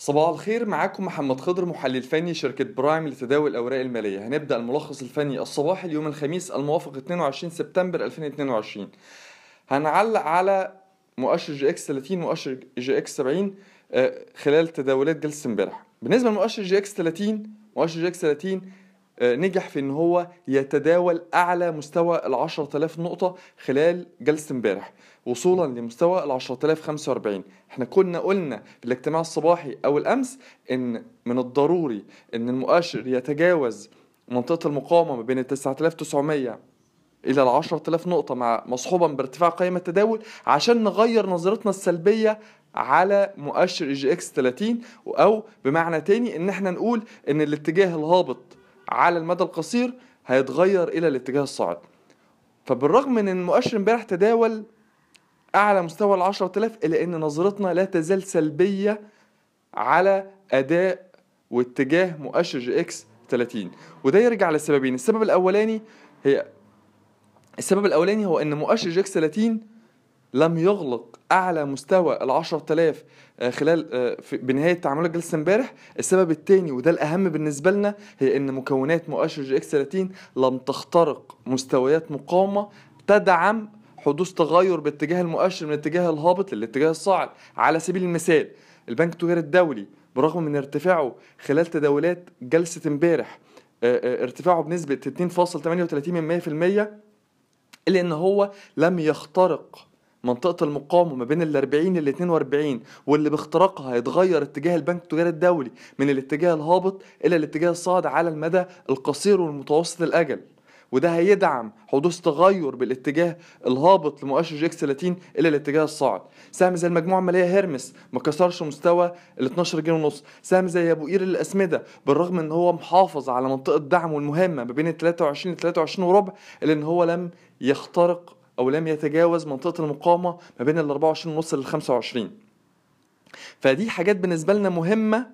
صباح الخير معاكم محمد خضر محلل فني شركة Prime لتداول الأوراق المالية. هنبدأ الملخص الفني الصباحي اليوم الخميس الموافق 22 سبتمبر 2022 هنعلق على مؤشر EGX 30 مؤشر EGX 70 آه، خلال تداولات جلسة امبارح. بالنسبة لمؤشر EGX 30 مؤشر EGX 30 آه، نجح في إن هو يتداول أعلى مستوى ال 10000 نقطة خلال جلسة امبارح وصولا لمستوى ال 10045 إحنا كنا قلنا في الاجتماع الصباحي أو الأمس إن من الضروري إن المؤشر يتجاوز منطقة المقاومة ما بين ال 9900 إلى ال 10000 نقطة مع مصحوبا بارتفاع قيمة التداول عشان نغير نظرتنا السلبية على مؤشر EGX 30 أو بمعنى تاني إن إحنا نقول إن الاتجاه الهابط على المدى القصير هيتغير إلى الاتجاه الصاعد فبالرغم من إن المؤشر امبارح تداول أعلى مستوى ال 10000 إلا إن نظرتنا لا تزال سلبية على أداء واتجاه مؤشر EGX 30 وده يرجع لسببين السبب الأولاني هي السبب الأولاني هو إن مؤشر EGX 30 لم يغلق أعلى مستوى ال 10000 آه، خلال آه، بنهاية تعاملات جلسة امبارح. السبب الثاني وده الأهم بالنسبة لنا هي إن مكونات مؤشر EGX 30 لم تخترق مستويات مقاومة تدعم حدوث تغير باتجاه المؤشر من الاتجاه الهابط للاتجاه الصاعد. على سبيل المثال البنك التجاري الدولي برغم من ارتفاعه خلال تداولات جلسة امبارح آه، ارتفاعه بنسبة 2.38% إلا إن هو لم يخترق منطقة المقاومة ما بين ال 40 لل 42 واللي باختراقها هيتغير اتجاه البنك التجاري الدولي من الاتجاه الهابط إلى الاتجاه الصاعد على المدى القصير والمتوسط الأجل. وده هيدعم حدوث تغير بالاتجاه الهابط لمؤشر EGX 30 إلى الاتجاه الصاعد. سهم زي المجموعة المالية هيرمس ما كسرش مستوى ال 12 جنيه ونص. سهم زي أبو قير الأسمدة بالرغم إن هو محافظ على منطقة دعمه المهمه ما بين ال 23 ل 23 وربع إلا إن هو لم يخترق أو لم يتجاوز منطقة المقاومة ما بين ال 24 ونص لل 25 فدي حاجات بالنسبة لنا مهمة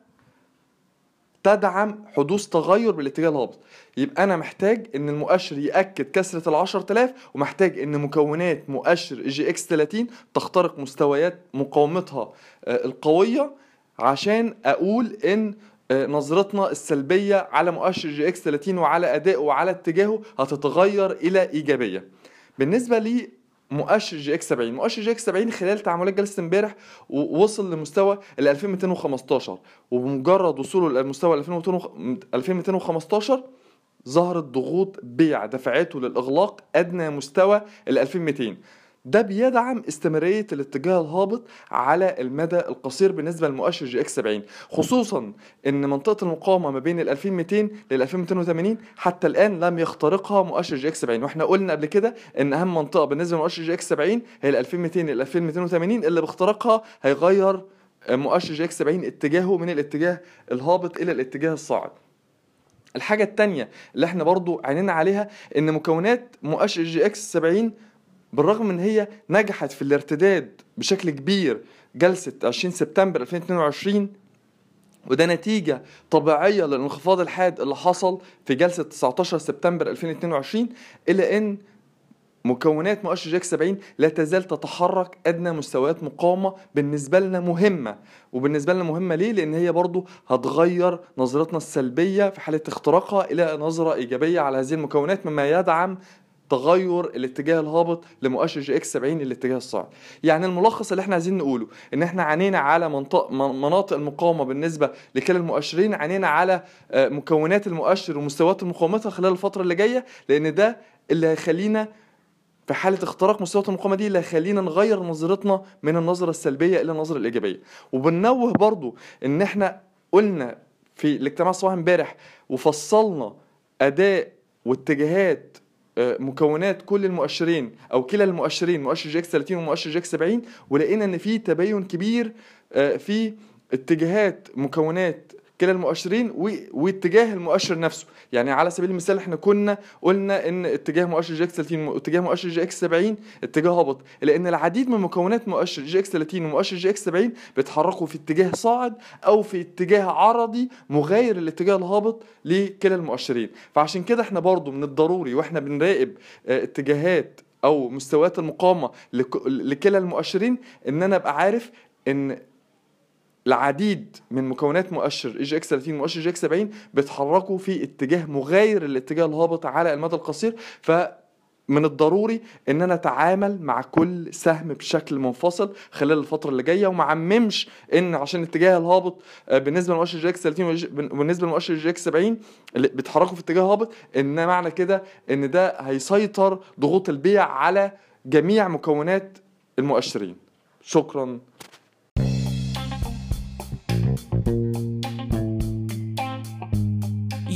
تدعم حدوث تغير بالاتجاه الهابط. يبقى أنا محتاج إن المؤشر يأكد كسرة ال 10000 ومحتاج إن مكونات مؤشر EGX 30 تخترق مستويات مقاومتها آه، القوية عشان أقول إن آه، نظرتنا السلبية على مؤشر EGX 30 وعلى أدائه وعلى اتجاهه هتتغير إلى إيجابية. بالنسبة لي مؤشر EGX 70 مؤشر EGX 70 خلال تعاملات جلسة امبارح وصل لمستوى ال 2215 وبمجرد وصوله 2200 2215 ظهرت ضغوط بيع دفعته للإغلاق أدنى مستوى ال 2200 ده بيدعم استمرارية الاتجاه الهابط على المدى القصير بالنسبة لمؤشر EGX 70 خصوصا إن منطقة المقاومة ما بين ال 2200 لل 2280 حتى الآن لم يخترقها مؤشر EGX 70 وإحنا قلنا قبل كده إن أهم منطقة بالنسبة لمؤشر EGX 70 هي ال 2200 لل 2280 اللي باختراقها هيغير مؤشر EGX 70 اتجاهه من الاتجاه الهابط إلى الاتجاه الصاعد. الحاجة التانية اللي إحنا برضو عينينا عليها إن مكونات مؤشر EGX 70 بالرغم ان هي نجحت في الارتداد بشكل كبير جلسة 20 سبتمبر 2022 وده نتيجة طبيعية للانخفاض الحاد اللي حصل في جلسة 19 سبتمبر 2022 إلا أن مكونات مؤشر EGX 70 لا تزال تتحرك أدنى مستويات مقاومة بالنسبة لنا مهمة. وبالنسبة لنا مهمة ليه؟ لأن هي برضو هتغير نظرتنا السلبية في حالة اختراقها إلى نظرة إيجابية على هذه المكونات مما يدعم تغير الاتجاه الهابط لمؤشر EGX 70 للاتجاه الصاعد. يعني الملخص اللي إحنا عايزين نقوله إن إحنا عنينا على منطق من- مناطق المقاومة بالنسبة لكلا المؤشرين عنينا على آه، مكونات المؤشر ومستويات مقاومتها خلال الفترة اللي جاية لأن ده اللي هيخلينا في حالة اختراق مستويات المقاومة دي اللي هيخلينا نغير نظرتنا من النظرة السلبية إلى النظرة الإيجابية. وبنوه برضو إن إحنا قلنا في الاجتماع الصباحي امبارح وفصلنا أداء واتجاهات مكونات كل المؤشرين أو كلا المؤشرين مؤشر EGX 30 ومؤشر EGX 70 ولقينا إن في تباين كبير آه، في اتجاهات مكونات كلا المؤشرين واتجاه المؤشر نفسه. يعني على سبيل المثال إحنا كنا قلنا إن اتجاه مؤشر EGX 30 واتجاه مؤشر EGX 70 اتجاه هابط. لأن العديد من مكونات مؤشر EGX 30 ومؤشر EGX 70 بيتحركوا في اتجاه صاعد أو في اتجاه عرضي مغاير الاتجاه الهابط لكلا المؤشرين. فعشان كده إحنا برضو من الضروري وإحنا بنراقب آه، اتجاهات أو مستويات المقاومة لك- لكلا المؤشرين إن أنا أبقى عارف إن العديد من مكونات مؤشر EGX 30 ومؤشر EGX 70 بيتحركوا في اتجاه مغاير للاتجاه الهابط على المدى القصير. ف من الضروري إن أنا أتعامل مع كل سهم بشكل منفصل خلال الفترة اللي جاية وما عممش إن عشان الاتجاه الهابط آه، بالنسبة لمؤشر EGX 30 وبالنسبه لمؤشر EGX 70 اللي بيتحركوا في اتجاه هابط إن معنى كده إن ده هيسيطر ضغوط البيع على جميع مكونات المؤشرين. شكرا.